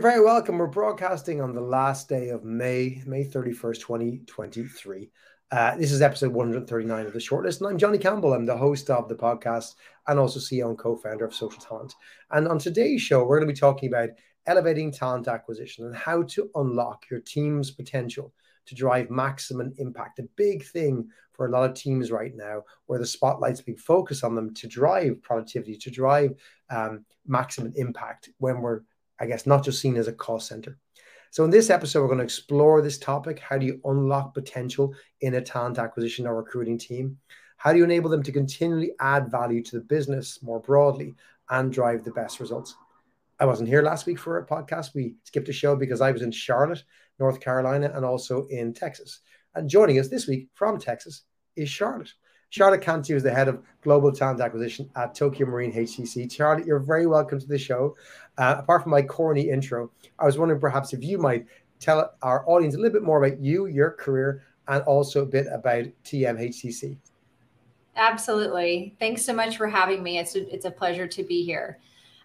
you're very welcome. We're broadcasting on the last day of May, May 31st, 2023. Uh, this is episode 139 of the shortlist, and I'm Johnny Campbell. I'm the host of the podcast and also CEO and co founder of Social Talent. And on today's show, we're going to be talking about elevating talent acquisition and how to unlock your team's potential to drive maximum impact. A big thing for a lot of teams right now, where the spotlight's being focused on them to drive productivity, to drive um, maximum impact when we're I guess, not just seen as a cost center. So, in this episode, we're going to explore this topic. How do you unlock potential in a talent acquisition or recruiting team? How do you enable them to continually add value to the business more broadly and drive the best results? I wasn't here last week for a podcast. We skipped a show because I was in Charlotte, North Carolina, and also in Texas. And joining us this week from Texas is Charlotte. Charlotte Cantu is the head of global talent acquisition at Tokio Marine HCC. Charlotte, you're very welcome to the show. Uh, apart from my corny intro, I was wondering perhaps if you might tell our audience a little bit more about you, your career, and also a bit about TMHCC. Absolutely. Thanks so much for having me. It's a, it's a pleasure to be here.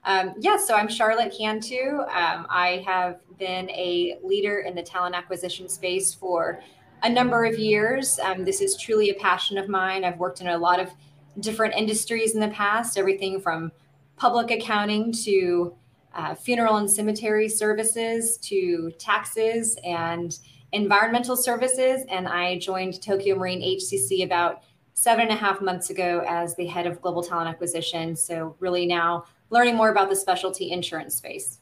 Um, yes, yeah, so I'm Charlotte Cantu. Um, I have been a leader in the talent acquisition space for a number of years. Um, this is truly a passion of mine. I've worked in a lot of different industries in the past, everything from public accounting to uh, funeral and cemetery services to taxes and environmental services. And I joined Tokio Marine HCC about seven and a half months ago as the head of global talent acquisition. So, really now learning more about the specialty insurance space.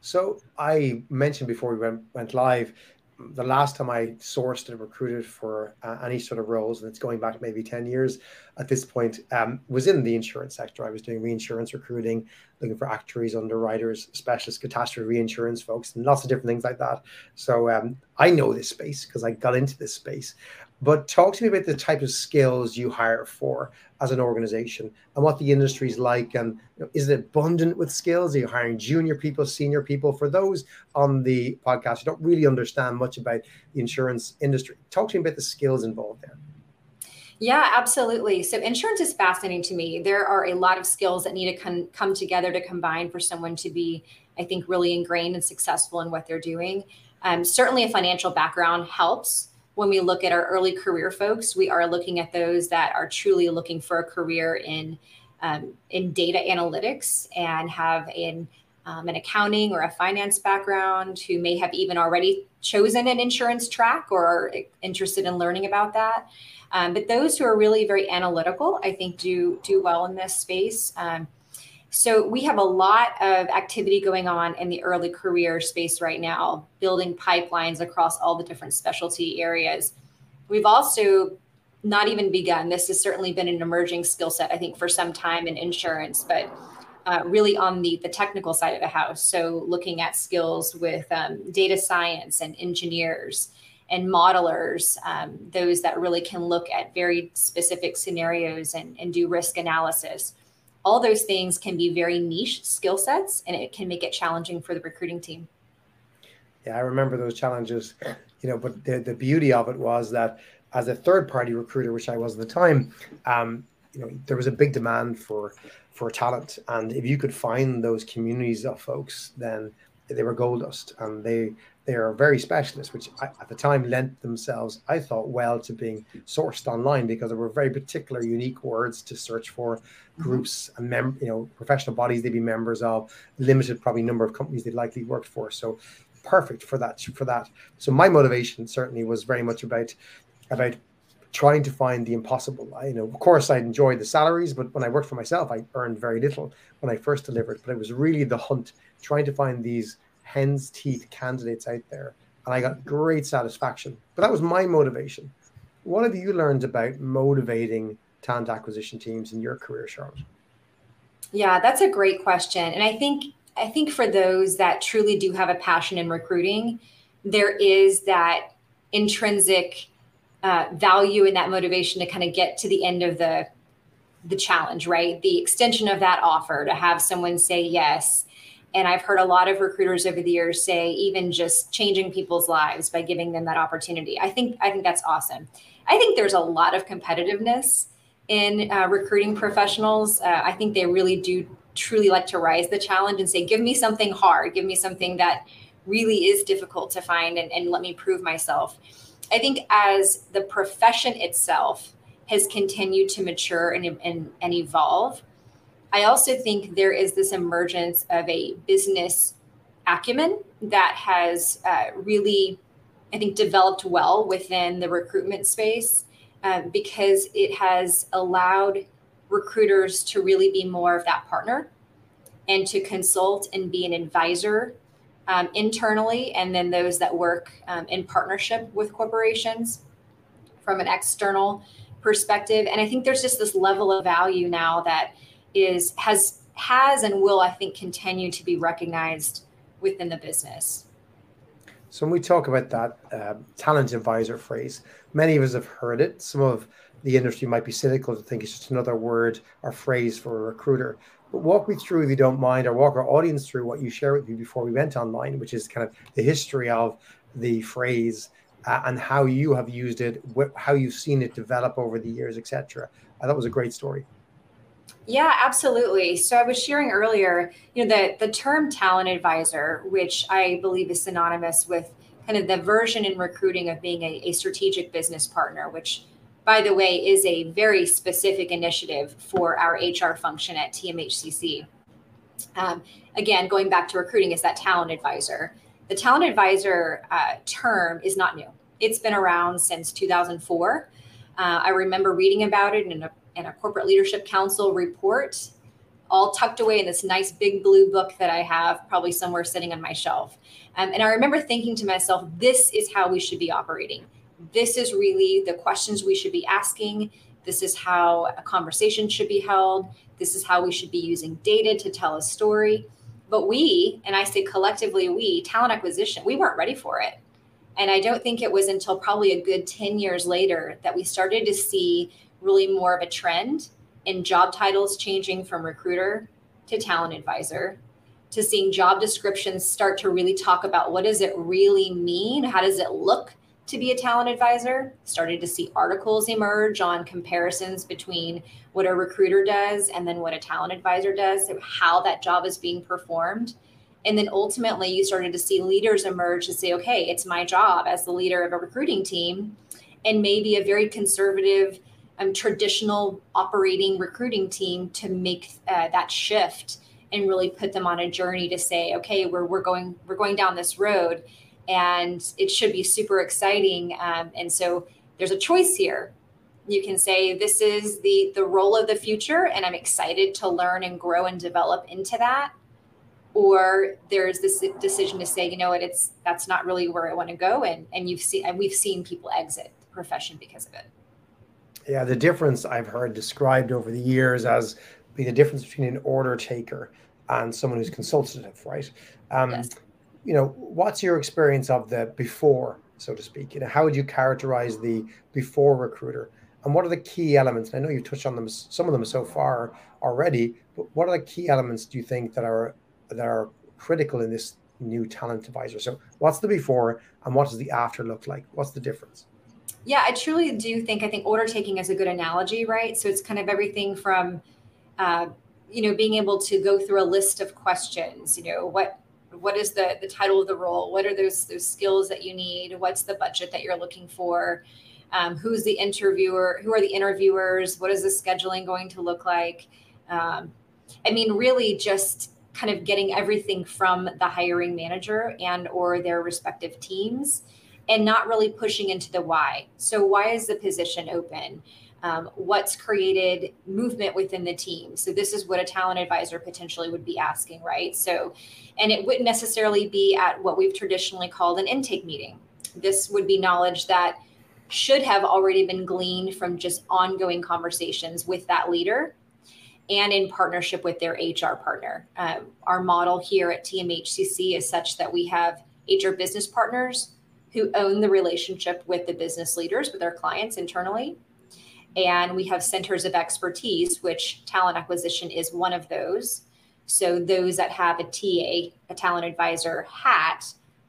So, I mentioned before we went, went live the last time I sourced and recruited for uh, any sort of roles, and it's going back maybe 10 years at this point, um, was in the insurance sector. I was doing reinsurance recruiting, looking for actuaries, underwriters, specialist catastrophe reinsurance folks, and lots of different things like that. So um, I know this space because I got into this space. But talk to me about the type of skills you hire for as an organization and what the industry is like. And you know, is it abundant with skills? Are you hiring junior people, senior people? For those on the podcast who don't really understand much about the insurance industry, talk to me about the skills involved there. Yeah, absolutely. So insurance is fascinating to me. There are a lot of skills that need to con- come together to combine for someone to be, I think, really ingrained and successful in what they're doing. Um, certainly, a financial background helps when we look at our early career folks, we are looking at those that are truly looking for a career in um, in data analytics and have in um, an accounting or a finance background who may have even already chosen an insurance track or are interested in learning about that. Um, but those who are really very analytical, I think, do do well in this space. So we have a lot of activity going on in the early career space right now, building pipelines across all the different specialty areas. We've also not even begun. This has certainly been an emerging skill set, I think, for some time in insurance, but uh, really on the, the technical side of the house. So looking at skills with um, data science and engineers and modelers, um, those that really can look at very specific scenarios and, and do risk analysis all those things can be very niche skill sets and it can make it challenging for the recruiting team. Yeah i remember those challenges you know but the, the beauty of it was that as a third party recruiter which i was at the time um, you know there was a big demand for for talent. And if you could find those communities of folks then they were gold dust and they they are very specialist, which at the time lent themselves, I thought, well to being sourced online because there were very particular, unique words to search for, mm-hmm. groups and mem- you know professional bodies they'd be members of, limited probably number of companies they'd likely worked for. So perfect for that for that. So my motivation certainly was very much about about trying to find the impossible. I, you know, of course, I enjoyed the salaries, but when I worked for myself, I earned very little when I first delivered. But it was really the hunt, trying to find these hen's teeth candidates out there. And I got great satisfaction. But that was my motivation. What have you learned about motivating talent acquisition teams in your career, Charlotte? Yeah, that's a great question. And I think I think for those that truly do have a passion in recruiting, there is that intrinsic uh, value and that motivation to kind of get to the end of the the challenge, right? The extension of that offer to have someone say yes and I've heard a lot of recruiters over the years say even just changing people's lives by giving them that opportunity. I think I think that's awesome. I think there's a lot of competitiveness in uh, recruiting professionals. Uh, I think they really do truly like to rise the challenge and say, give me something hard, give me something that really is difficult to find and, and let me prove myself. I think as the profession itself has continued to mature and, and, and evolve, I also think there is this emergence of a business acumen that has uh, really, I think, developed well within the recruitment space um, because it has allowed recruiters to really be more of that partner and to consult and be an advisor um, internally, and then those that work um, in partnership with corporations from an external perspective. And I think there's just this level of value now that is has has and will I think continue to be recognized within the business. So when we talk about that uh, talent advisor phrase, many of us have heard it. Some of the industry might be cynical to think it's just another word or phrase for a recruiter. But walk me through, if you don't mind, or walk our audience through what you shared with me before we went online, which is kind of the history of the phrase uh, and how you have used it, wh- how you've seen it develop over the years, etc. I thought it was a great story. Yeah, absolutely. So I was sharing earlier, you know, the the term talent advisor, which I believe is synonymous with kind of the version in recruiting of being a, a strategic business partner, which by the way is a very specific initiative for our HR function at TMHCC. Um, again, going back to recruiting, is that talent advisor. The talent advisor uh, term is not new. It's been around since 2004. Uh, I remember reading about it in a and a corporate leadership council report all tucked away in this nice big blue book that I have, probably somewhere sitting on my shelf. Um, and I remember thinking to myself, this is how we should be operating. This is really the questions we should be asking. This is how a conversation should be held. This is how we should be using data to tell a story. But we, and I say collectively, we, talent acquisition, we weren't ready for it. And I don't think it was until probably a good 10 years later that we started to see really more of a trend in job titles changing from recruiter to talent advisor to seeing job descriptions start to really talk about what does it really mean? How does it look to be a talent advisor? Started to see articles emerge on comparisons between what a recruiter does and then what a talent advisor does how that job is being performed and then ultimately you started to see leaders emerge to say okay it's my job as the leader of a recruiting team and maybe a very conservative um, traditional operating recruiting team to make uh, that shift and really put them on a journey to say, okay, we're, we're going we're going down this road, and it should be super exciting. Um, and so there's a choice here. You can say this is the the role of the future, and I'm excited to learn and grow and develop into that. Or there's this decision to say, you know what, it's that's not really where I want to go, and and you've seen and we've seen people exit the profession because of it. Yeah, the difference I've heard described over the years as being the difference between an order taker and someone who's consultative, right? Um, yes. You know, what's your experience of the before, so to speak? You know, how would you characterize the before recruiter? And what are the key elements? I know you've touched on them, some of them so far already, but what are the key elements do you think that are that are critical in this new talent advisor? So, what's the before and what does the after look like? What's the difference? Yeah, I truly do think I think order taking is a good analogy, right? So it's kind of everything from, uh, you know, being able to go through a list of questions. You know, what what is the the title of the role? What are those those skills that you need? What's the budget that you're looking for? Um, who's the interviewer? Who are the interviewers? What is the scheduling going to look like? Um, I mean, really, just kind of getting everything from the hiring manager and or their respective teams and not really pushing into the why. So, why is the position open? Um, what's created movement within the team? So, this is what a talent advisor potentially would be asking, right? So, and it wouldn't necessarily be at what we've traditionally called an intake meeting. This would be knowledge that should have already been gleaned from just ongoing conversations with that leader and in partnership with their HR partner. Um, our model here at TMHCC is such that we have HR business partners who own the relationship with the business leaders, with their clients internally. And we have centers of expertise, which talent acquisition is one of those. So those that have a TA, a talent advisor hat,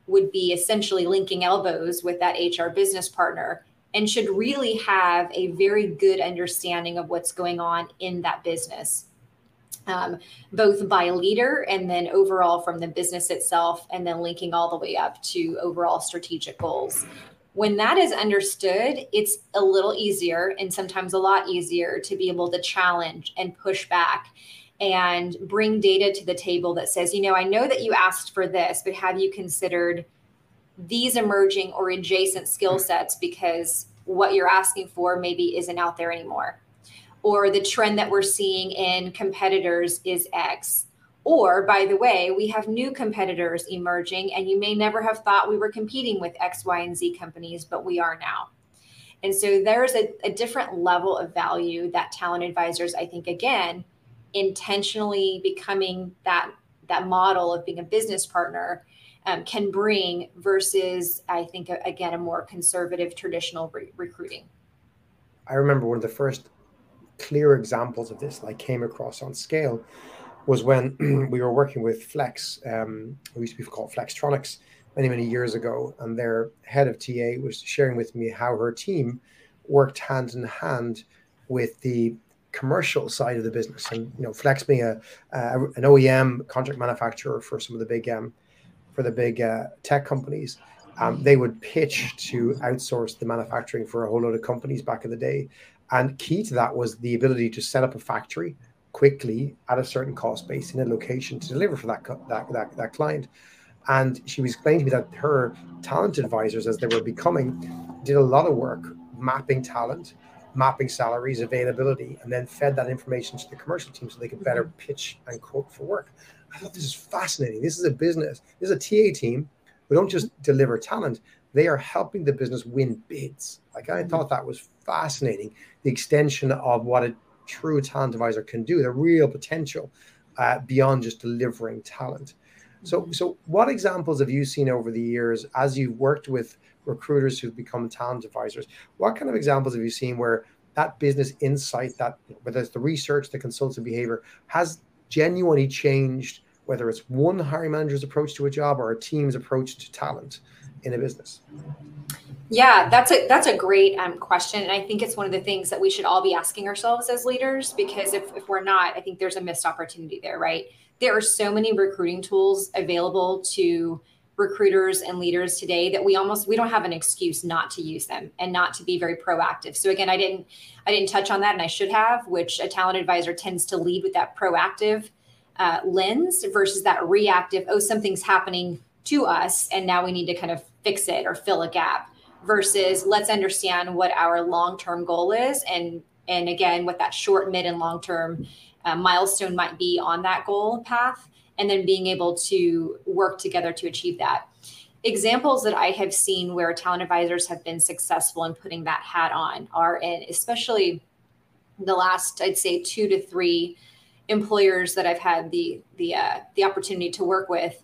would be essentially linking elbows with that HR business partner and should really have a very good understanding of what's going on in that business. um, both by leader and then overall from the business itself, and then linking all the way up to overall strategic goals. When that is understood, it's a little easier and sometimes a lot easier to be able to challenge and push back and bring data to the table that says, you know, I know that you asked for this, but have you considered these emerging or adjacent skill mm-hmm. sets because what you're asking for maybe isn't out there anymore? or the trend that we're seeing in competitors is X. Or, by the way, we have new competitors emerging, and you may never have thought we were competing with X, Y, and Z companies, but we are now. And so there's a, a different level of value that talent advisors, I think, again, intentionally becoming that that model of being a business partner um, can bring versus, I think, again, a more conservative traditional re- recruiting. I remember one of the first clear examples of this that I came across on scale was when we were working with Flex, um, used to be called Flextronics, many, many years ago. And their head of TA was sharing with me how her team worked hand in hand with the commercial side of the business. And, you know, Flex being a, uh, an OEM contract manufacturer for some of the big, um, for the big uh, tech companies. Um, they would pitch to outsource the manufacturing for a whole lot of companies back in the day. And key to that was the ability to set up a factory quickly at a certain cost base in a location to deliver for that, that, that, that client. And she was explaining to me that her talent advisors, as they were becoming, did a lot of work mapping talent, mapping salaries, availability, and then fed that information to the commercial team so they could better mm-hmm. pitch and quote for work. I thought this is fascinating. This is a business. This is a TA team. We don't just deliver talent; they are helping the business win bids. Like I mm-hmm. thought that was fascinating. The extension of what a true talent advisor can do, the real potential uh, beyond just delivering talent. So, mm-hmm. so what examples have you seen over the years as you've worked with recruiters who've become talent advisors? What kind of examples have you seen where that business insight, that whether it's the research, the consultative behavior, has genuinely changed, whether it's one hiring manager's approach to a job or a team's approach to talent in a business? Yeah, that's a that's a great um, question, and I think it's one of the things that we should all be asking ourselves as leaders. Because if if we're not, I think there's a missed opportunity there. Right? There are so many recruiting tools available to recruiters and leaders today that we almost we don't have an excuse not to use them and not to be very proactive. So again, I didn't I didn't touch on that, and I should have. Which a talent advisor tends to lead with that proactive uh, lens versus that reactive. Oh, something's happening to us, and now we need to kind of fix it or fill a gap versus let's understand what our long-term goal is and and again what that short mid and long-term uh, milestone might be on that goal path and then being able to work together to achieve that. Examples that i have seen where talent advisors have been successful in putting that hat on are in especially the last i'd say two to three employers that i've had the the uh, the opportunity to work with.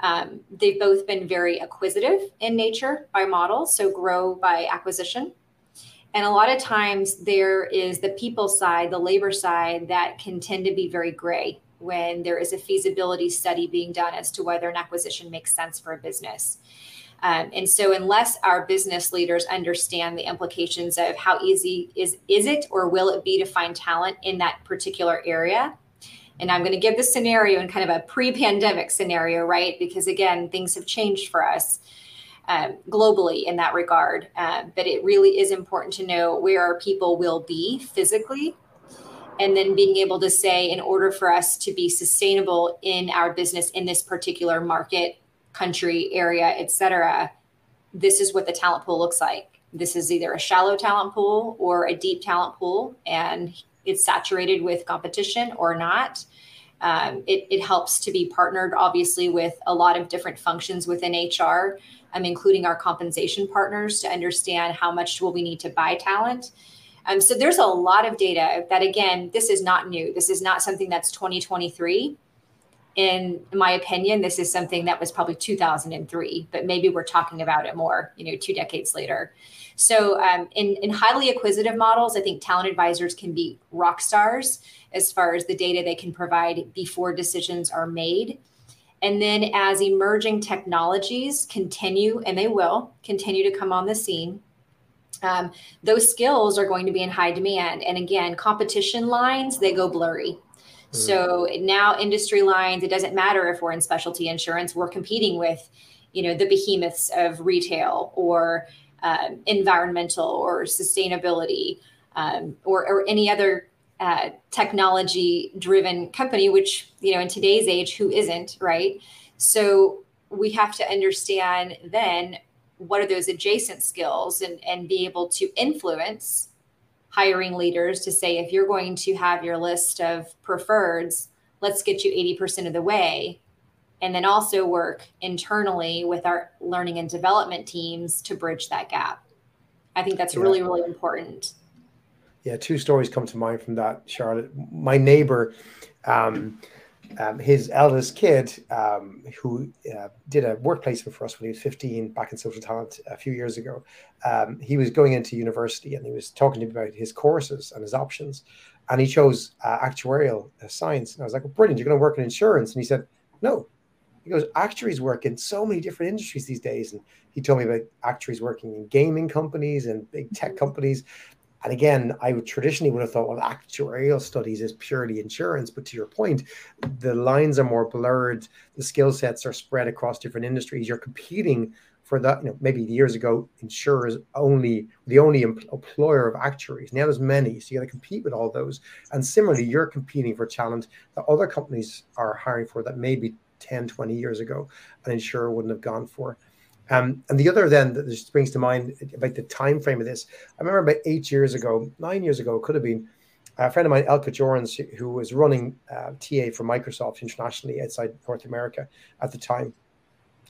Um, they've both been very acquisitive in nature by model, so grow by acquisition. And a lot of times there is the people side, the labor side that can tend to be very gray when there is a feasibility study being done as to whether an acquisition makes sense for a business. Um, and so unless our business leaders understand the implications of how easy is is it or will it be to find talent in that particular area, and I'm going to give the scenario in kind of a pre pandemic scenario, right? Because again, things have changed for us um, globally in that regard. Um, but it really is important to know where our people will be physically. And then being able to say, in order for us to be sustainable in our business in this particular market, country, area, et cetera, this is what the talent pool looks like. This is either a shallow talent pool or a deep talent pool. And it's saturated with competition or not. Um, it, it, helps to be partnered, obviously, with a lot of different functions within HR, um, including our compensation partners, to understand how much will we need to buy talent. Um, so there's a lot of data that, again, this is not new. This is not something that's 2023. In my opinion, this is something that was probably 2003, but maybe we're talking about it more, you know, two decades later. So, um, in, in highly acquisitive models, I think talent advisors can be rock stars as far as the data they can provide before decisions are made. And then, as emerging technologies continue, and they will continue to come on the scene, um, those skills are going to be in high demand. And again, competition lines, they go blurry. Mm. So now industry lines, it doesn't matter if we're in specialty insurance, we're competing with, you know, the behemoths of retail or um, environmental or sustainability um, or, or any other uh, technology driven company, which, you know, in today's age, who isn't, right? So we have to understand then what are those adjacent skills and, and be able to influence hiring leaders to say if you're going to have your list of preferreds let's get you 80% of the way. And then also work internally with our learning and development teams to bridge that gap. I think that's yeah. really really important. Yeah two stories come to mind from that charlotte. My neighbor um, um, his eldest kid, um, who uh, did a work placement for us when he was 15 back in Social Talent a few years ago, um, he was going into university and he was talking to me about his courses and his options. And he chose uh, actuarial uh, science. And I was like, well, brilliant, you're going to work in insurance. And he said, no. He goes, actuaries work in so many different industries these days. And he told me about actuaries working in gaming companies and big tech companies. And again, I would traditionally would have thought, well, actuarial studies is purely insurance. But to your point, the lines are more blurred. The skill sets are spread across different industries. You're competing for that. You know, maybe years ago, insurers only the only employer of actuaries. Now there's many, so you got to compete with all those. And similarly, you're competing for talent that other companies are hiring for that maybe 10, 20 years ago an insurer wouldn't have gone for. Um, and the other then that just brings to mind about the time frame of this, I remember about eight years ago, nine years ago, it could have been a friend of mine, Elka Jorans, who was running uh, TA for Microsoft internationally outside North America at the time.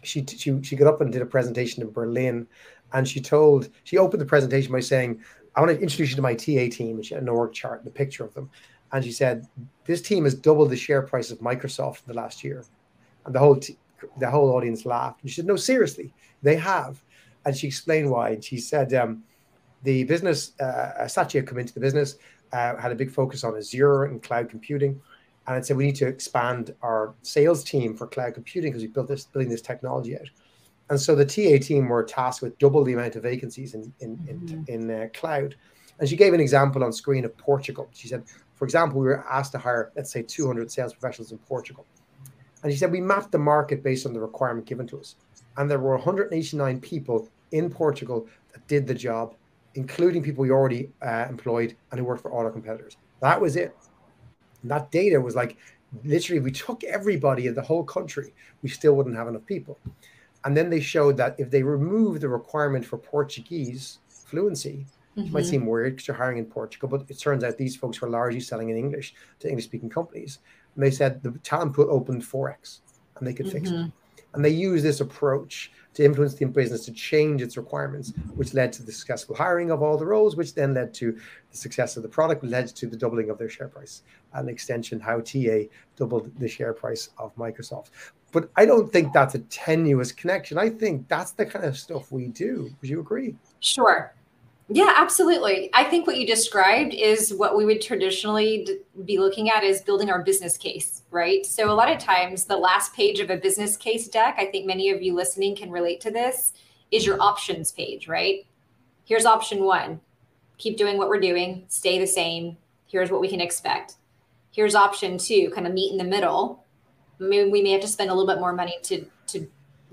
She, she she got up and did a presentation in Berlin, and she told she opened the presentation by saying, "I want to introduce you to my TA team." And she had an org chart and a picture of them, and she said, "This team has doubled the share price of Microsoft in the last year," and the whole t- the whole audience laughed. And she said, "No, seriously." They have. And she explained why. And she said um, the business, uh, Satya come into the business, uh, had a big focus on Azure and cloud computing. And it said, we need to expand our sales team for cloud computing because we built this, building this technology out. And so the TA team were tasked with double the amount of vacancies in, in, mm-hmm. in, in uh, cloud. And she gave an example on screen of Portugal. She said, for example, we were asked to hire, let's say, 200 sales professionals in Portugal. And he said, we mapped the market based on the requirement given to us and there were 189 people in Portugal that did the job, including people we already uh, employed and who worked for auto competitors. That was it. And that data was like literally, we took everybody in the whole country, we still wouldn't have enough people. And then they showed that if they remove the requirement for Portuguese fluency, mm-hmm. it might seem weird because you're hiring in Portugal, but it turns out these folks were largely selling in English to English speaking companies. And they said the talent pool opened 4x and they could mm-hmm. fix it. Mm-hmm. And they used this approach to influence the business to change its requirements, which led to the successful hiring of all the roles, which then led to the success of the product, led to the doubling of their share price. An extension, how TA doubled the share price of Microsoft. But I don't think that's a tenuous connection. I think that's the kind of stuff we do. Would you agree? Sure. Yeah, absolutely. I think what you described is what we would traditionally d- be looking at is building our business case, right? So a lot of times the last page of a business case deck, I think many of you listening can relate to this, is your options page, right? Here's option 1. Keep doing what we're doing, stay the same. Here's what we can expect. Here's option 2, kind of meet in the middle. Maybe we may have to spend a little bit more money to to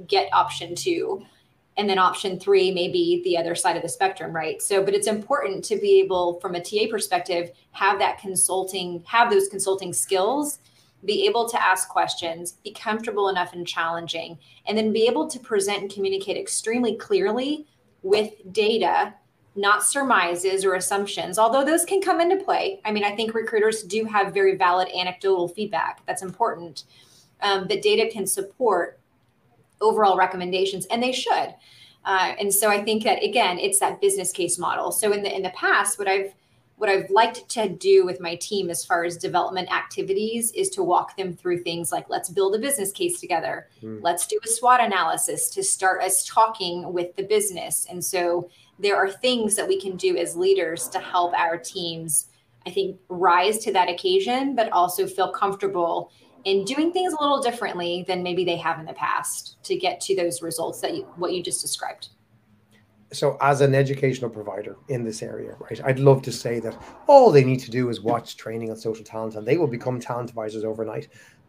get option 2 and then option three may be the other side of the spectrum right? So but it's important to be able from a ta perspective have that consulting have those consulting skills be able to ask questions be comfortable enough in challenging and then be able to present and communicate extremely clearly with data not surmises or assumptions although those can come into play. I mean i think recruiters do have very valid anecdotal feedback. That's important. Um, data can support overall recommendations, and they should. Uh, and so I think that again, it's that business case model. So in the in the past, what I've what I've liked to do with my team as far as development activities is to walk them through things like let's build a business case together. Mm. Let's do a SWOT analysis to start us talking with the business. And so there are things that we can do as leaders to help our teams, I think, rise to that occasion, but also feel comfortable in doing things a little differently than maybe they have in the past to get to those results that you, what you just described. so as an educational provider in this area, right, I'd love to say that all they need to do is watch training on social talent and they will become talent advisors overnight.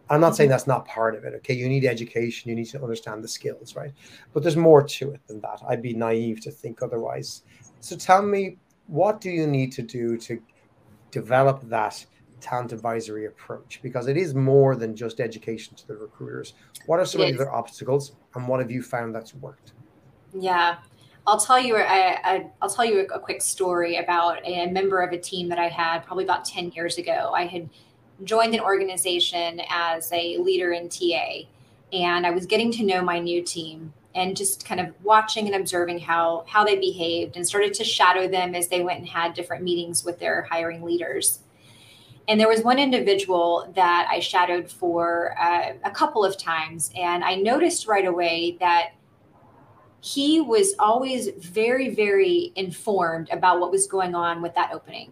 I'm not saying mm-hmm. that's not part of it. Okay, you need education, you need to understand the skills, right? But there's more to it than that. I'd be naive to think otherwise. So tell me, what do you need to do to develop that talent advisory approach? Because it is more than just education to the recruiters. What are some of the other obstacles, and what have you found that's worked? Yeah, I'll tell you. I, will tell you a, a, quick story about a member of a team that I had probably about ten years ago. I had joined an organization as a leader in TA, and I was getting to know my new team and just kind of watching and observing how how they behaved and started to shadow them as they went and had different meetings with their hiring leaders. And there was one individual that I shadowed for uh, a couple of times, and I noticed right away that he was always very, very informed about what was going on with that opening,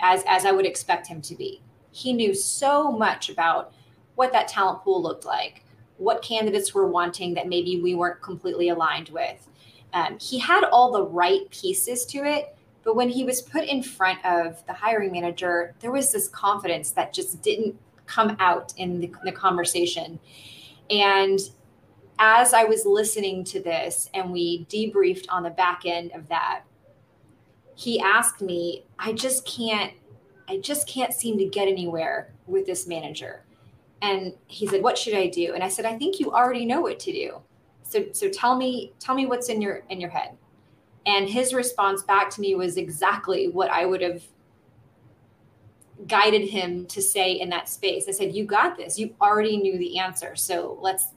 as as I would expect him to be. He knew so much about what that talent pool looked like, what candidates were wanting that maybe we weren't completely aligned with. Um, he had all the right pieces to it, but when he was put in front of the hiring manager, there was this confidence that just didn't come out in the, the conversation. And as I was listening to this and we debriefed on the back end of that, he asked me, I just can't, I just can't seem to get anywhere with this manager. And he said, What should I do? And I said, I think you already know what to do. So so tell me, tell me what's in your in your head. And his response back to me was exactly what I would have guided him to say in that space. I said, You got this. You already knew the answer. So let's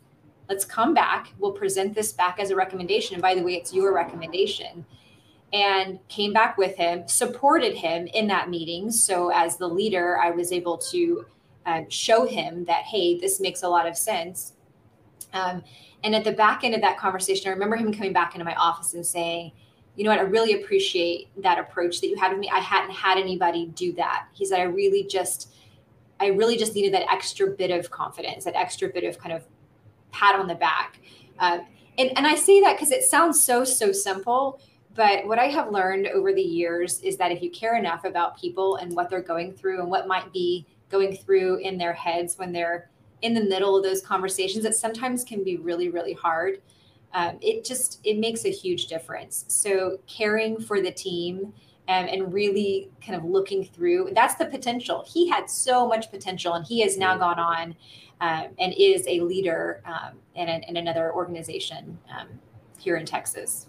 let's come back. We'll present this back as a recommendation. And by the way, it's your recommendation. And came back with him, supported him in that meeting. So, as the leader, I was able to uh, show him that, hey, this makes a lot of sense. Um, and at the back end of that conversation, I remember him coming back into my office and saying, you know what, I really appreciate that approach that you had with me. I hadn't had anybody do that. He said, I really just, I really just needed that extra bit of confidence, that extra bit of kind of pat on the back. Uh, and, and I say that because it sounds so, so simple. But what I have learned over the years is that if you care enough about people and what they're going through and what might be going through in their heads when they're in the middle of those conversations, it sometimes can be really, really hard. Um, it just it makes a huge difference. So caring for the team um, and really kind of looking through that's the potential. He had so much potential, and he has now gone on um, and is a leader um, in, a, in, another organization um, here in Texas.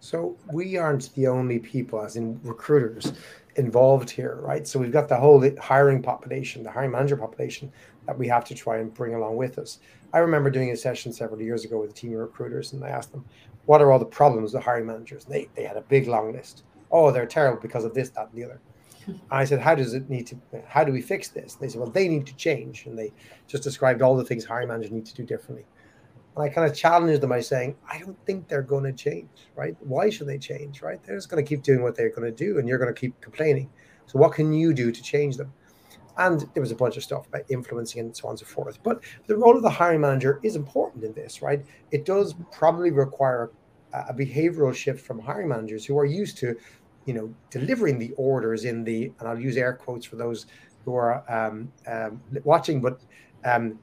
So we aren't the only people, as in recruiters, involved here, right? So we've got the whole hiring population, the hiring manager population that we have to try and bring along with us. I remember doing a session several years ago with a team of recruiters, and I asked them, "What are all the problems with hiring managers?" And they they had a big long list. Oh, they're terrible because of this, that, and the other. And I said, how does it need to, how do we fix this? And they said, well, they need to change. And they just described all the things hiring managers need to do differently. And I kind of challenged them by saying, I don't think they're going to change, right? Why should they change, right? They're just going to keep doing what they're going to do and you're going to keep complaining. So what can you do to change them? And there was a bunch of stuff about influencing and so on and so forth. But the role of the hiring manager is important in this, right? It does probably require a behavioral shift from hiring managers who are used to you know, delivering the orders in the, and I'll use air quotes for those who are um, um, watching, but um,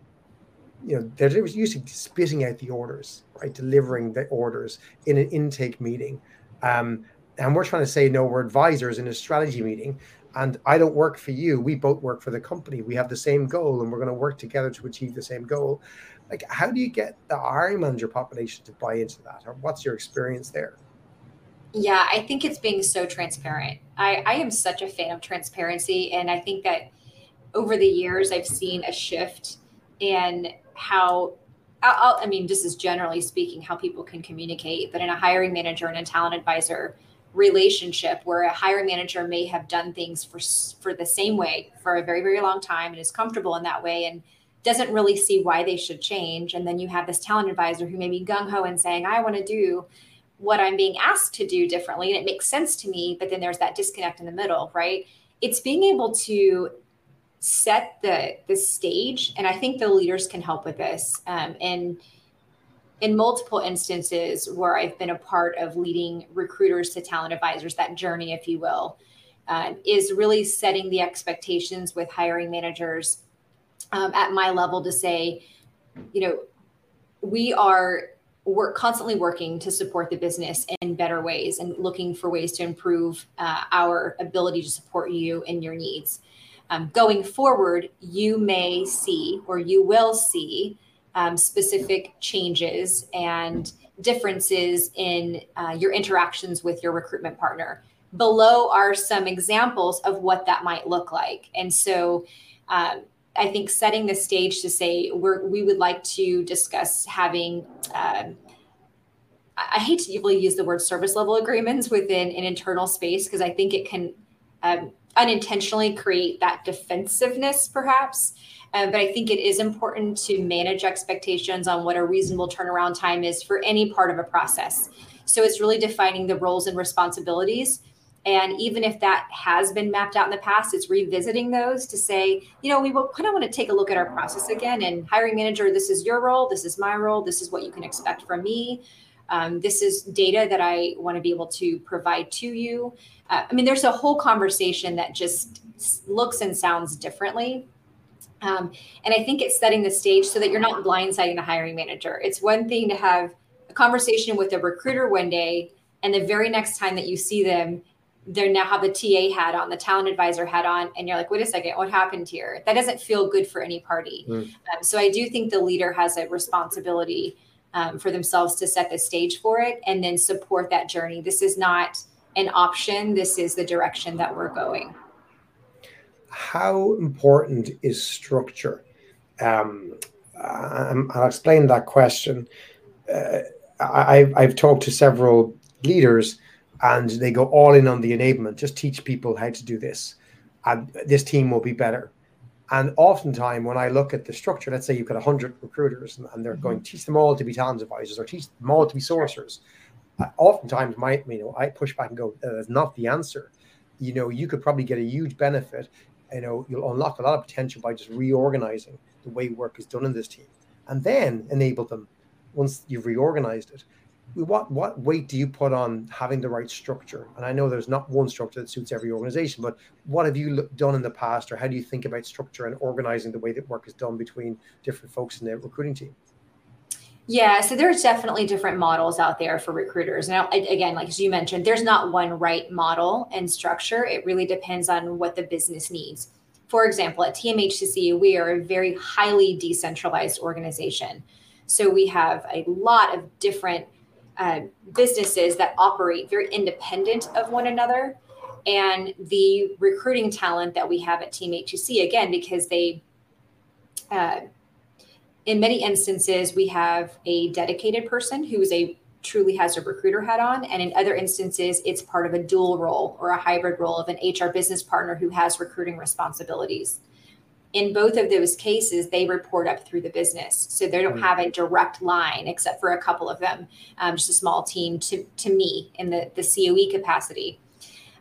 you know, they're used to spitting out the orders, right? Delivering the orders in an intake meeting. Um, and we're trying to say, no, we're advisors in a strategy meeting. And I don't work for you. We both work for the company. We have the same goal and we're going to work together to achieve the same goal. Like, how do you get the hiring manager population to buy into that? Or what's your experience there? Yeah, I think it's being so transparent. I, I am such a fan of transparency. And I think that over the years, I've seen a shift in how, I'll, I mean, this is generally speaking how people can communicate, but in a hiring manager and a talent advisor relationship where a hiring manager may have done things for, for the same way for a very, very long time and is comfortable in that way and doesn't really see why they should change. And then you have this talent advisor who may be gung ho and saying, I want to do what I'm being asked to do differently. And it makes sense to me, but then there's that disconnect in the middle, right? It's being able to set the the stage and i think the leaders can help with this um, and in multiple instances where I've been a part of leading recruiters to talent advisors, that journey, if you will, uh, is really setting the expectations with hiring managers um, at my level to say, you know, we are we're constantly working to support the business in better ways and looking for ways to improve uh, our ability to support you and your needs. Um, going forward, you may see or you will see um, specific changes and differences in uh, your interactions with your recruitment partner. Below are some examples of what that might look like. And so um, I think setting the stage to say we would like to discuss having. Um, I hate to really use the word service level agreements within an internal space because I think it can um, unintentionally create that defensiveness, perhaps. Uh, but I think it is important to manage expectations on what a reasonable turnaround time is for any part of a process. So it's really defining the roles and responsibilities. And even if that has been mapped out in the past, it's revisiting those to say, you know, we will kind of want to take a look at our process again. And hiring manager, this is your role, this is my role, this is what you can expect from me. Um, this is data that I want to be able to provide to you. Uh, I mean, there's a whole conversation that just looks and sounds differently um, and I think it's setting the stage so that you're not blindsiding the hiring manager. It's one thing to have a conversation with a recruiter one day, and the very next time that you see them, they now have the TA hat on, the talent advisor hat on, and you're like, wait a second, what happened here? That doesn't feel good for any party. Mm. Um, so I do think the leader has a responsibility um, for themselves to set the stage for it and then support that journey. This is not an option, this is the direction that we're going how important is structure? Um, I'll explain that question. Uh, I, I've talked to several leaders and they go all in on the enablement, just teach people how to do this, and this team will be better. And oftentimes, when I look at the structure, let's say you've got 100 recruiters and they're mm-hmm. going to teach them all to be talent advisors or teach them all to be sourcers. Uh, oftentimes, my, you know, I push back and go, that's not the answer. You know, you could probably get a huge benefit you know you'll unlock a lot of potential by just reorganizing the way work is done in this team and then enable them once you've reorganized it what what weight do you put on having the right structure and i know there's not one structure that suits every organization but what have you done in the past or how do you think about structure and organizing the way that work is done between different folks in the recruiting team yeah, so there's definitely different models out there for recruiters. Now, again, like as you mentioned, there's not one right model and structure. It really depends on what the business needs. For example, at TMHCC, we are a very highly decentralized organization. So we have a lot of different uh, businesses that operate very independent of one another. And the recruiting talent that we have at TMHCC, again, because they uh, in many instances, we have a dedicated person who is a truly has a recruiter hat on. And in other instances, it's part of a dual role or a hybrid role of an HR business partner who has recruiting responsibilities. In both of those cases, they report up through the business. So they don't have a direct line, except for a couple of them, um, just a small team to, to me in the, the COE capacity.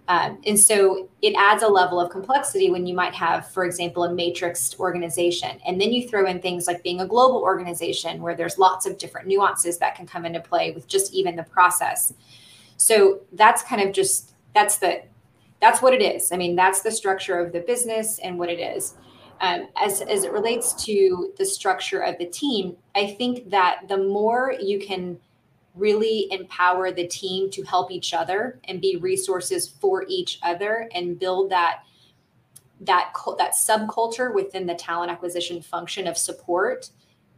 Um, and so it adds a level of complexity when you might have, for example, a matrixed organization. And then you throw in things like being a global organization where there's lots of different nuances that can come into play with just even the process. So that's kind of just, that's the, that's what it is. I mean, that's the structure of the business and what it is. Um, as, as it relates to the structure of the team, I think that the more you can really empower the team to help each other and be resources for each other and build that that that subculture within the talent acquisition function of support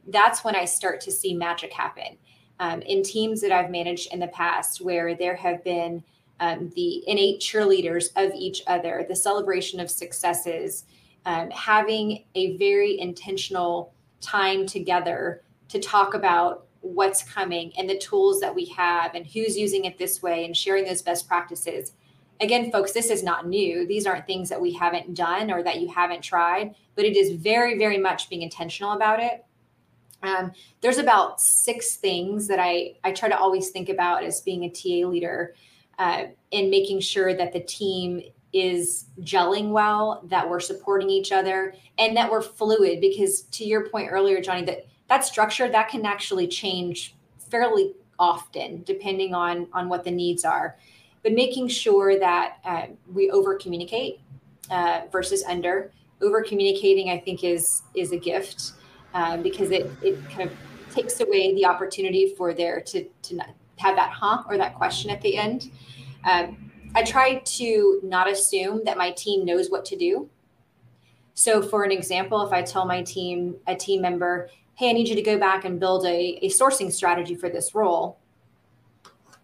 that's when i start to see magic happen. Um, in teams that i've managed in the past where there have been um, the innate cheerleaders of each other the celebration of successes um, having a very intentional time together to talk about what's coming and the tools that we have and who's using it this way and sharing those best practices. Again, folks, this is not new. These aren't things that we haven't done or that you haven't tried, but it is very, very much being intentional about it. Um, there's about six things that I, I try to always think about as being a TA leader uh, in making sure that the team is gelling well, that we're supporting each other, and that we're fluid. Because to your point earlier, Johnny, that that structure that can actually change fairly often, depending on on what the needs are. But making sure that uh, we over communicate uh, versus under. Over communicating, I think, is is a gift uh, because it it kind of takes away the opportunity for there to to not have that huh or that question at the end. Um, I try to not assume that my team knows what to do. So, for an example, if I tell my team, a team member, hey, I need you to go back and build a, a sourcing strategy for this role,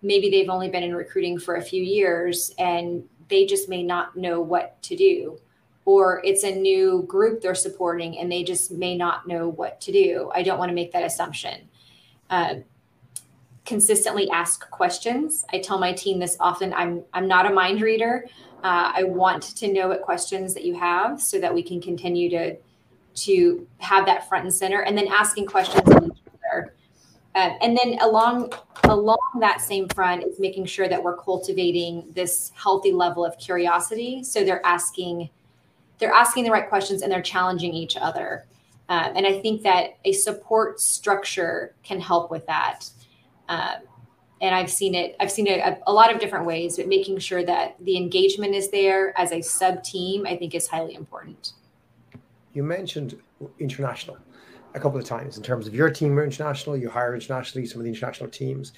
maybe they've only been in recruiting for a few years and they just may not know what to do. Or it's a new group they're supporting and they just may not know what to do. I don't want to make that assumption. Uh, consistently ask questions i tell my team this often i'm i'm not a mind reader uh, i want to know what questions that you have so that we can continue to to have that front and center and then asking questions each other uh, and then along along that same front is making sure that we're cultivating this healthy level of curiosity. So they're asking they're asking the right questions and they're challenging each other. Um, and I think that a support structure can help with that. Um, and I've seen it. I've seen it a, a, lot of different ways, but making sure that the engagement is there as a sub team, I think, is highly important. You mentioned international, a couple of times in terms of your team are international, you hire internationally, some of the international teams.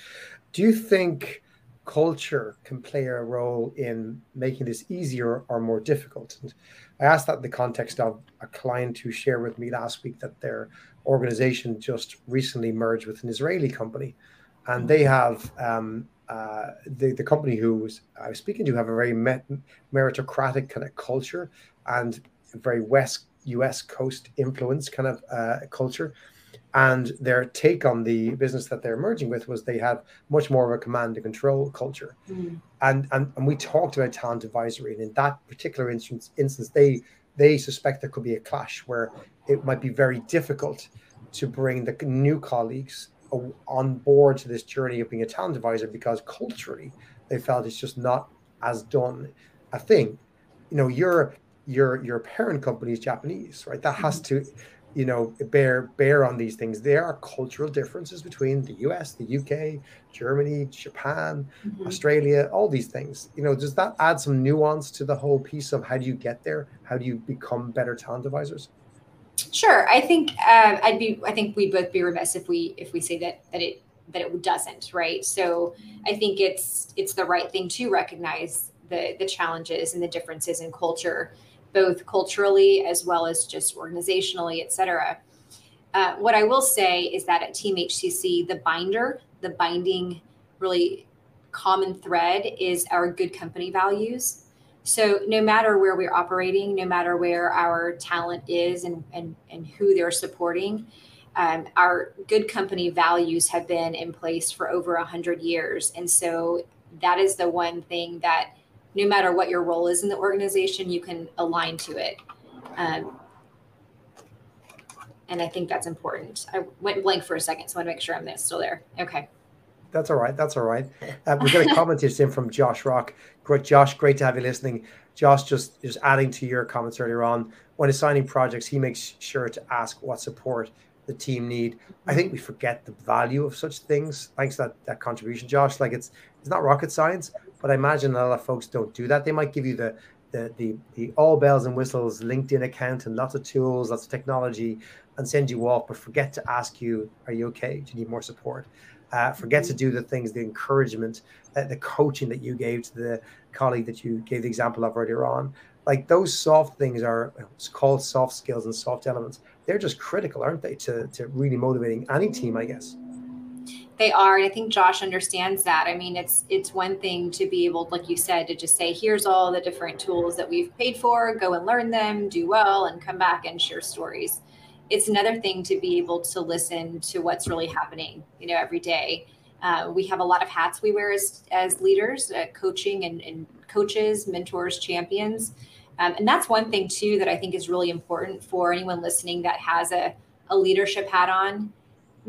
Do you think culture can play a role in making this easier or more difficult? And I asked that in the context of a client who shared with me last week that their organization just recently merged with an Israeli company, and they have um, uh, the the company who was I was speaking to have a very meritocratic kind of culture and very West US Coast influence kind of uh, culture. And their take on the business that they're merging with was they have much more of a command and control culture. Mm. And, and and we talked about talent advisory, and in that particular instance, instance, they they suspect there could be a clash where it might be very difficult to bring the new colleagues on board to this journey of being a talent advisor because culturally they felt it's just not as done a thing. You know, you're your your parent company is Japanese, right? That has mm-hmm. to, you know, bear bear on these things. There are cultural differences between the US, the UK, Germany, Japan, mm-hmm. Australia, all these things. You know, does that add some nuance to the whole piece of how do you get there? How do you become better talent advisors? Sure, I think uh, I'd be. I think we'd both be remiss if we if we say that that it that it doesn't, right? So I think it's it's the right thing to recognize the the challenges and the differences in culture both culturally as well as just organizationally, et cetera. Uh, what I will say is that at TMHCC, the binder, the binding really common thread is our good company values. So no matter where we're operating, no matter where our talent is and, and, and who they're supporting, um, our good company values have been in place for over a hundred years. And so that is the one thing that no matter what your role is in the organization, you can align to it. Um, and I think that's important. I went blank for a second, so I want to make sure I'm still there. Okay. That's all right. That's all right. Uh, we've got a comment here in from Josh Rock. Great, Josh, great to have you listening. Josh, just just adding to your comments earlier on, when assigning projects, he makes sure to ask what support the team need. I think we forget the value of such things. Thanks that that contribution, Josh. Like it's it's not rocket science, but I imagine a lot of folks don't do that. They might give you the the the, the all bells and whistles LinkedIn account and lots of tools, lots of technology, and send you off, but forget to ask you, are you okay? Do you need more support? Uh, forget to do the things, the encouragement, uh, the coaching that you gave to the colleague that you gave the example of earlier on. Like those soft things are it's called soft skills and soft elements. They're just critical, aren't they, to, to really motivating any team, I guess. They are, and I think Josh understands that. I mean, it's it's one thing to be able, like you said, to just say, "Here's all the different tools that we've paid for. Go and learn them, do well, and come back and share stories." It's another thing to be able to listen to what's really happening, you know, every day. Uh, we have a lot of hats we wear as, as leaders, uh, coaching and, and, coaches, mentors, champions. Um, and that's one thing, too, that I think is really important for anyone listening that has a, a leadership hat on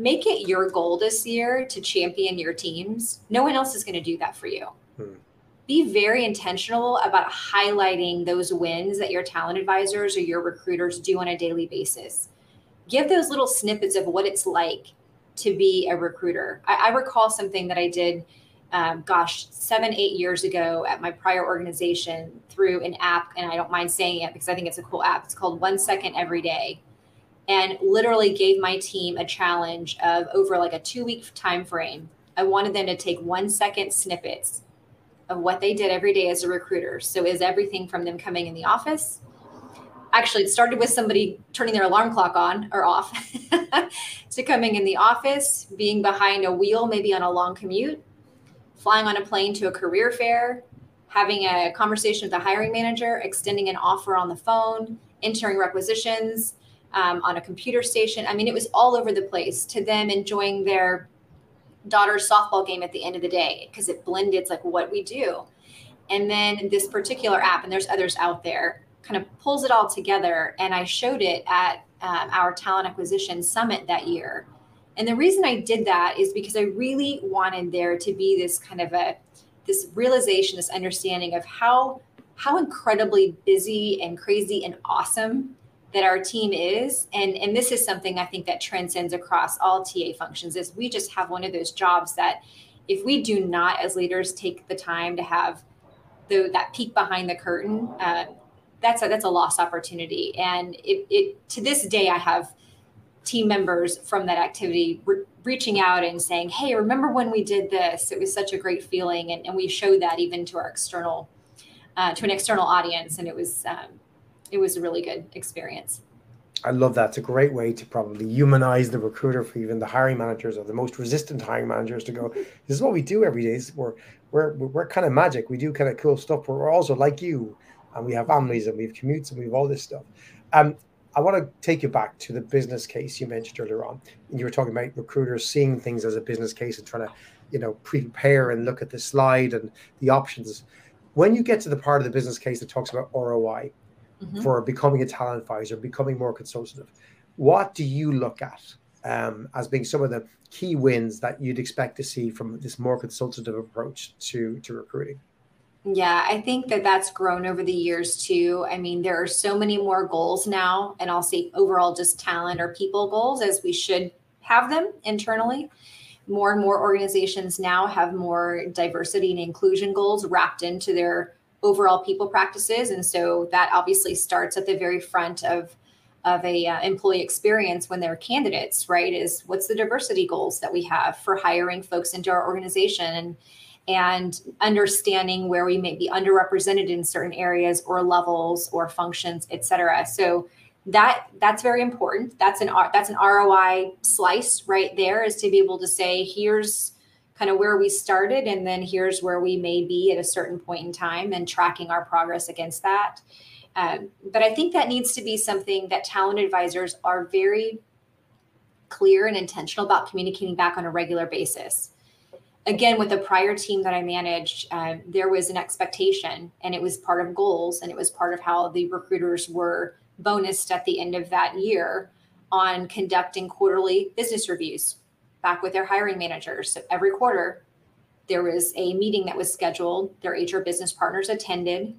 make it your goal this year to champion your teams. No one else is going to do that for you. Hmm. Be very intentional about highlighting those wins that your talent advisors or your recruiters do on a daily basis. Give those little snippets of what it's like to be a recruiter. I, I recall something that I did, um, gosh, seven, eight years ago at my prior organization through an app, and I don't mind saying it because I think it's a cool app. It's called One Second Every Day, and literally gave my team a challenge of over like a two week time frame. I wanted them to take one second snippets of what they did every day as a recruiter. So is everything from them coming in the office actually it started with somebody turning their alarm clock on or off to coming in the office being behind a wheel maybe on a long commute flying on a plane to a career fair having a conversation with a hiring manager extending an offer on the phone entering requisitions um, on a computer station. I mean it was all over the place to them enjoying their daughter's softball game at the end of the day because it blended it's like what we do. And then this particular app and there's others out there kind of pulls it all together. And I showed it at um, our talent acquisition summit that year. And the reason I did that is because I really wanted there to be this kind of a this realization, this understanding of how how incredibly busy and crazy and awesome that our team is and and this is something i think that transcends across all ta functions is we just have one of those jobs that if we do not as leaders take the time to have the, that peek behind the curtain uh, that's a, that's a lost opportunity. And it, it to this day, I have team members from that activity re- reaching out and saying, "Hey, remember when we did this? It was such a great feeling." And, and we showed that even to our external uh, to an external audience, and it was um, it was a really good experience. I love that. It's a great way to probably humanize the recruiter for even the hiring managers or the most resistant hiring managers to go, this is what we do every day. We're, we're, we're kind of magic. We do kind of cool stuff, we're also like you and we have families and we have commutes and we have all this stuff. Um, I want to take you back to the business case you mentioned earlier on. And you were talking about recruiters seeing things as a business case and trying to, you know, prepare and look at the slide and the options. When you get to the part of the business case that talks about ROI mm-hmm. for becoming a talent advisor, becoming more consultative, what do you look at um, as being some of the key wins that you'd expect to see from this more consultative approach to to recruiting? Yeah, I think that that's grown over the years too. I mean, there are so many more goals now, and I'll say overall just talent or people goals as we should have them internally. More and more organizations now have more diversity and inclusion goals wrapped into their overall people practices, and so that obviously starts at the very front of of a uh, employee experience when they're candidates, right? Is what's the diversity goals that we have for hiring folks into our organization and and understanding where we may be underrepresented in certain areas or levels or functions, et cetera. So that that's very important. That's an that's an ROI slice right there is to be able to say here's kind of where we started and then here's where we may be at a certain point in time and tracking our progress against that. Um, but I think that needs to be something that talent advisors are very clear and intentional about communicating back on a regular basis again with the prior team that i managed uh, there was an expectation and it was part of goals and it was part of how the recruiters were bonused at the end of that year on conducting quarterly business reviews back with their hiring managers. So every quarter there was a meeting that was scheduled their hr business partners attended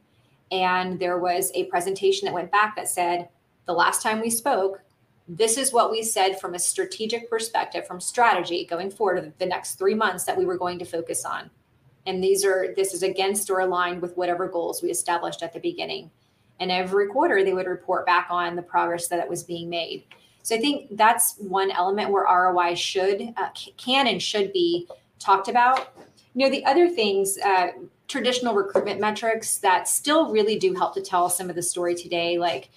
and there was a presentation that went back that said the last time we spoke this is what we said from a strategic perspective, from strategy going forward the next three months that we were going to focus on. And these are, this is against or aligned with whatever goals we established at the beginning. And every quarter they would report back on the progress that was being made. So I think that's one element where ROI should, uh, can and should be talked about. You know, the other things, uh, traditional recruitment metrics that still really do help to tell some of the story today, like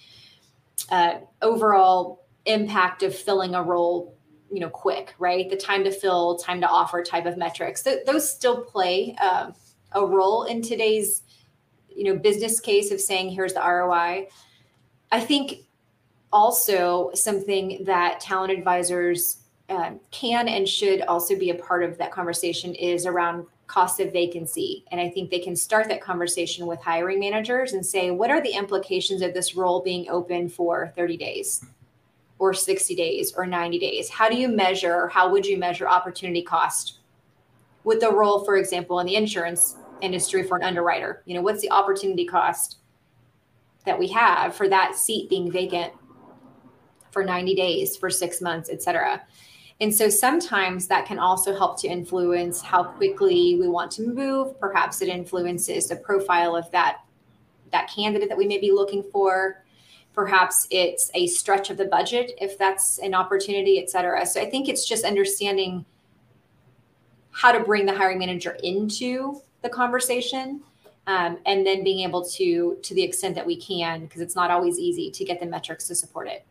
uh, overall impact of filling a role you know quick right? The time to fill time to offer type of metrics. Th- those still play um, a role in today's you know business case of saying here's the roi i. Think also something that talent advisors um, can and should also be a part of that conversation is around cost of vacancy. And i think they can start that conversation with hiring managers and say what are the implications of this role being open for 30 days or 60 days or 90 days? How do you measure, how would you measure opportunity cost with the role, for example, in the insurance industry for an underwriter? You know, what's the opportunity cost that we have for that seat being vacant for 90 days, for six months, et cetera? And so sometimes that can also help to influence how quickly we want to move. Perhaps it influences the profile of that that candidate that we may be looking for. Perhaps it's a stretch of the budget if that's an opportunity, et cetera. So I think it's just understanding how to bring the hiring manager into the conversation um, and then being able to to the extent that we can because it's not always easy to get the metrics to support it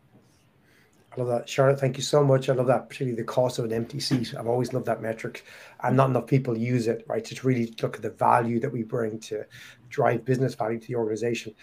I love that, Charlotte. Thank you so much. I love that, particularly the cost of an empty seat. I've always loved that metric, and not enough people use it. Right, to really look at the value that we bring to drive business value to the organization.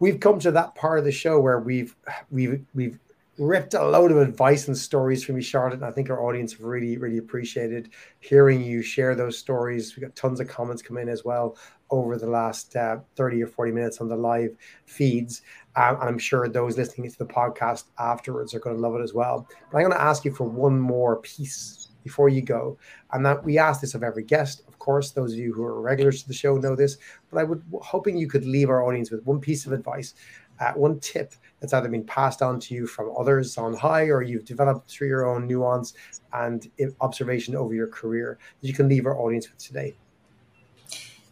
We've come to that part of the show where we've we've we've ripped a load of advice and stories from you, Charlotte. And I think our audience have really, really appreciated hearing you share those stories. We got tons of comments come in as well over the last uh, 30 or 40 minutes on the live feeds. Um, and I'm sure those listening to the podcast afterwards are going to love it as well. But I'm going to ask you for one more piece before you go. And that we ask this of every guest. Of course, those of you who are regulars to the show know this, but I would hoping you could leave our audience with one piece of advice uh, one tip that's either been passed on to you from others on high or you've developed through your own nuance and observation over your career that you can leave our audience with today?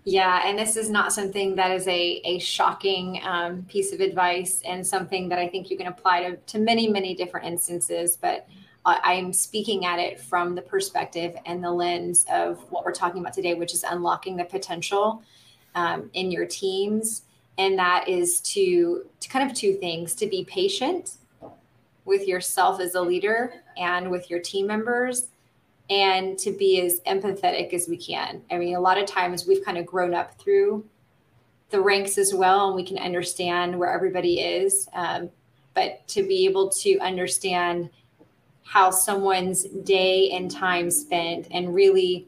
Yeah, and this is not something that is a, a shocking um, piece of advice and something that I think you can apply to, to many, many different instances. But I'm speaking at it from the perspective and the lens of what we're talking about today, which is unlocking the potential um, in your teams and that is to, to kind of two things to be patient with yourself as a leader and with your team members and to be as empathetic as we can. I mean, a lot of times we've kind of grown up through the ranks as well, and we can understand where everybody is. Um, but to be able to understand how someone's day and time spent and really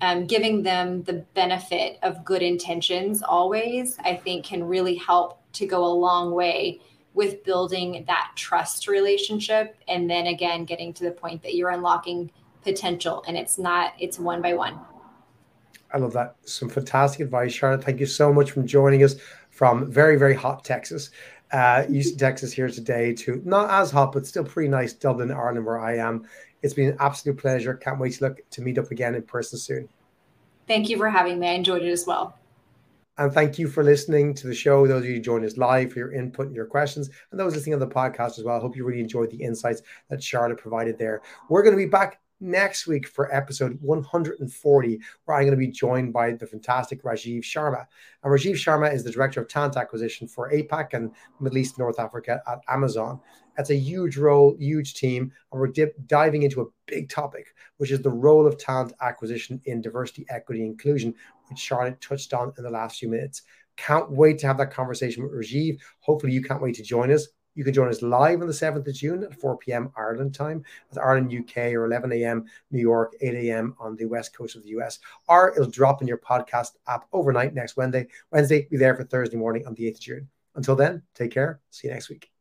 um, giving them the benefit of good intentions always, I think can really help to go a long way with building that trust relationship. And then again, getting to the point that you're unlocking potential and it's not, it's one by one. I love that. Some fantastic advice, Charlotte. Thank you so much for joining us from very, very hot Texas. Uh, Houston, Texas here today to not as hot, but still pretty nice Dublin, Ireland, where I am. It's been an absolute pleasure. Can't wait to look to meet up again in person soon. Thank you for having me. I enjoyed it as well. And thank you for listening to the show. Those of you who joined us live for your input and your questions, and those listening on the podcast as well. I hope you really enjoyed the insights that Charlotte provided there. We're going to be back next week for episode 140, where I'm going to be joined by the fantastic Rajiv Sharma. And Rajiv Sharma is the director of talent acquisition for APAC and Middle East North Africa at Amazon. That's a huge role, huge team. And we're dip, diving into a big topic, which is the role of talent acquisition in diversity, equity, inclusion, which Charlotte touched on in the last few minutes. Can't wait to have that conversation with Rajiv. Hopefully, you can't wait to join us. You can join us live on the 7th of June at 4 p.m. Ireland time. That's Ireland, UK, or 11 a.m. New York, 8 a.m. on the west coast of the US. Or it'll drop in your podcast app overnight next Wednesday. Wednesday, be there for Thursday morning on the 8th of June. Until then, take care. See you next week.